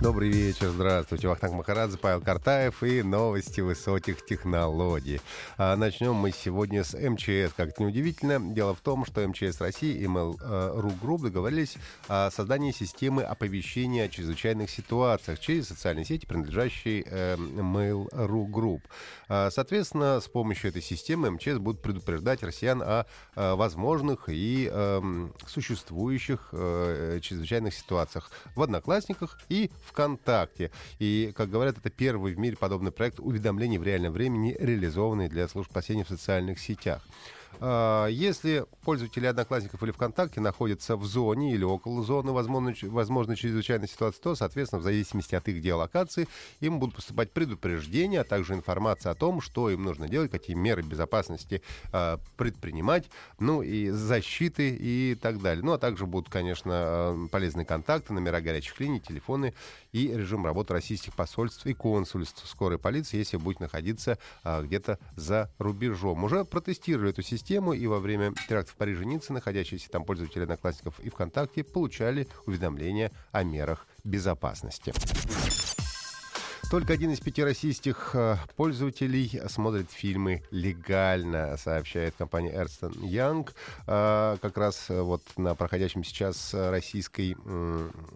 Добрый вечер, здравствуйте. Вахтанг Махарадзе, Павел Картаев и новости высоких технологий. А начнем мы сегодня с МЧС. Как это неудивительно, дело в том, что МЧС России и Mail.ru Group договорились о создании системы оповещения о чрезвычайных ситуациях через социальные сети, принадлежащие э, Mail.ru Group. А, соответственно, с помощью этой системы МЧС будут предупреждать россиян о, о возможных и э, существующих э, чрезвычайных ситуациях в Одноклассниках и в ВКонтакте. И, как говорят, это первый в мире подобный проект уведомлений в реальном времени, реализованный для служб спасения в социальных сетях. А, если пользователи Одноклассников или ВКонтакте находятся в зоне или около зоны возможно, возможно чрезвычайной ситуации, то, соответственно, в зависимости от их геолокации, им будут поступать предупреждения, а также информация о том, что им нужно делать, какие меры безопасности э, предпринимать, ну и защиты и так далее. Ну, а также будут, конечно, полезные контакты, номера горячих линий, телефоны и режим работы российских посольств и консульств скорой полиции, если будет находиться где-то за рубежом. Уже протестировали эту систему систему, и во время теракта в Париже Ницце находящиеся там пользователи Одноклассников и ВКонтакте получали уведомления о мерах безопасности. Только один из пяти российских э, пользователей смотрит фильмы легально, сообщает компания Ernst Young. Э, как раз э, вот на проходящем сейчас российской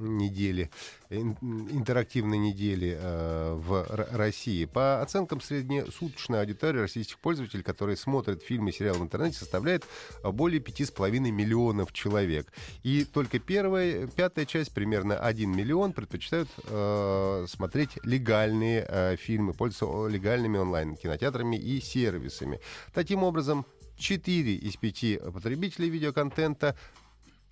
неделе, интерактивной неделе в России. По оценкам среднесуточной аудитории российских пользователей, которые смотрят фильмы и сериалы в интернете, составляет более 5,5 миллионов человек. И только первая, пятая часть, примерно 1 миллион, предпочитают смотреть легально легальные э, фильмы, пользуются легальными онлайн-кинотеатрами и сервисами. Таким образом, 4 из 5 потребителей видеоконтента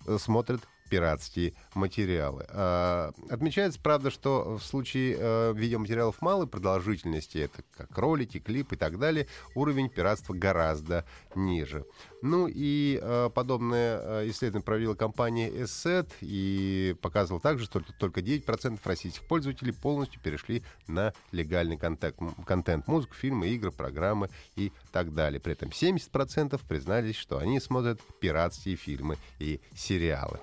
э, смотрят пиратские материалы. А, отмечается, правда, что в случае э, видеоматериалов малой продолжительности, это как ролики, клипы и так далее, уровень пиратства гораздо ниже. Ну и э, подобное э, исследование провела компания ESSET и показывал также, что только 9% российских пользователей полностью перешли на легальный контент, контент музыку, фильмы, игры, программы и так далее. При этом 70% признались, что они смотрят пиратские фильмы и сериалы.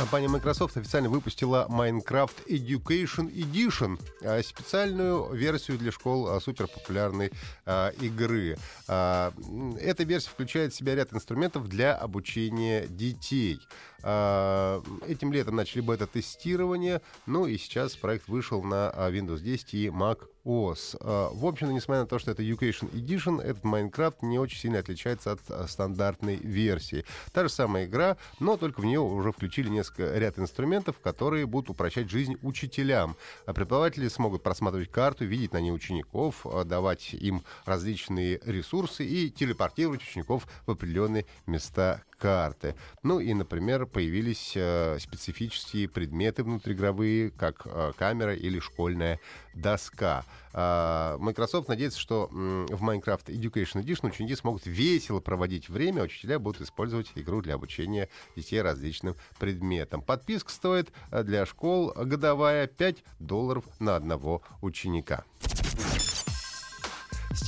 Компания Microsoft официально выпустила Minecraft Education Edition, а, специальную версию для школ а, суперпопулярной а, игры. Эта версия включает в себя ряд инструментов для обучения детей. Этим летом начали бета-тестирование, ну и сейчас проект вышел на Windows 10 и Mac OS. В общем, несмотря на то, что это Education Edition, этот Майнкрафт не очень сильно отличается от стандартной версии. Та же самая игра, но только в нее уже включили несколько ряд инструментов, которые будут упрощать жизнь учителям. Преподаватели смогут просматривать карту, видеть на ней учеников, давать им различные ресурсы и телепортировать учеников в определенные места карты. Ну и, например, появились э, специфические предметы внутриигровые, как э, камера или школьная доска. Э, Microsoft надеется, что в Minecraft Education Edition ученики смогут весело проводить время, а учителя будут использовать игру для обучения детей различным предметам. Подписка стоит э, для школ годовая 5 долларов на одного ученика.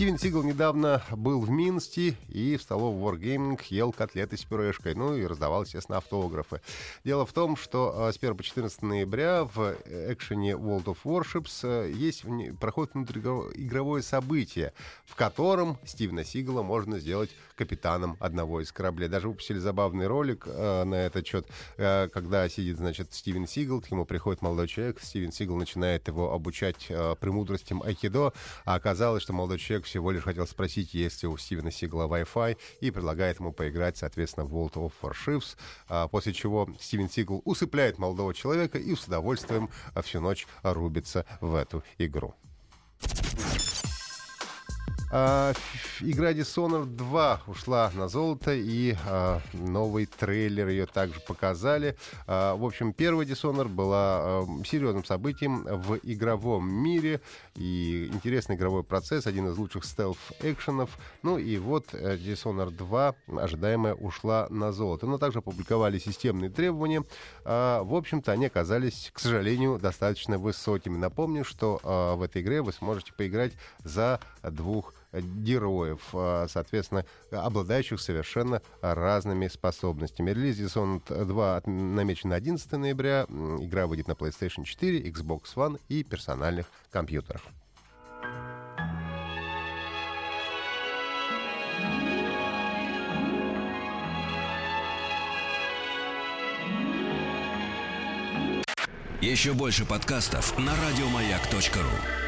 Стивен Сигал недавно был в Минске и в столовой Wargaming ел котлеты с пюрешкой, ну и раздавал, естественно, автографы. Дело в том, что э, с 1 по 14 ноября в экшене World of Warships э, есть, проходит внутриигровое событие, в котором Стивена Сигала можно сделать капитаном одного из кораблей. Даже выпустили забавный ролик э, на этот счет, э, когда сидит, значит, Стивен Сигал, к нему приходит молодой человек, Стивен Сигал начинает его обучать премудростям айкидо, а оказалось, что молодой человек всего лишь хотел спросить, есть ли у Стивена Сигала Wi-Fi, и предлагает ему поиграть, соответственно, в World of Warships, э, после чего Стивен Сигал усыпляет молодого человека и с удовольствием всю ночь рубится в эту игру. А, игра Dishonored 2 ушла на золото, и а, новый трейлер ее также показали. А, в общем, первая Dishonored была а, серьезным событием в игровом мире, и интересный игровой процесс, один из лучших стелф-экшенов. Ну и вот э, Dishonored 2 ожидаемая ушла на золото. Но также опубликовали системные требования. А, в общем-то, они оказались, к сожалению, достаточно высокими. Напомню, что а, в этой игре вы сможете поиграть за двух героев, а, соответственно, обладающих совершенно разными способностями. Релиз Dishonored 2 намечен на 11 ноября. Игра выйдет на PlayStation 4, Xbox One и персональных компьютерах. Еще больше подкастов на радиомаяк.ру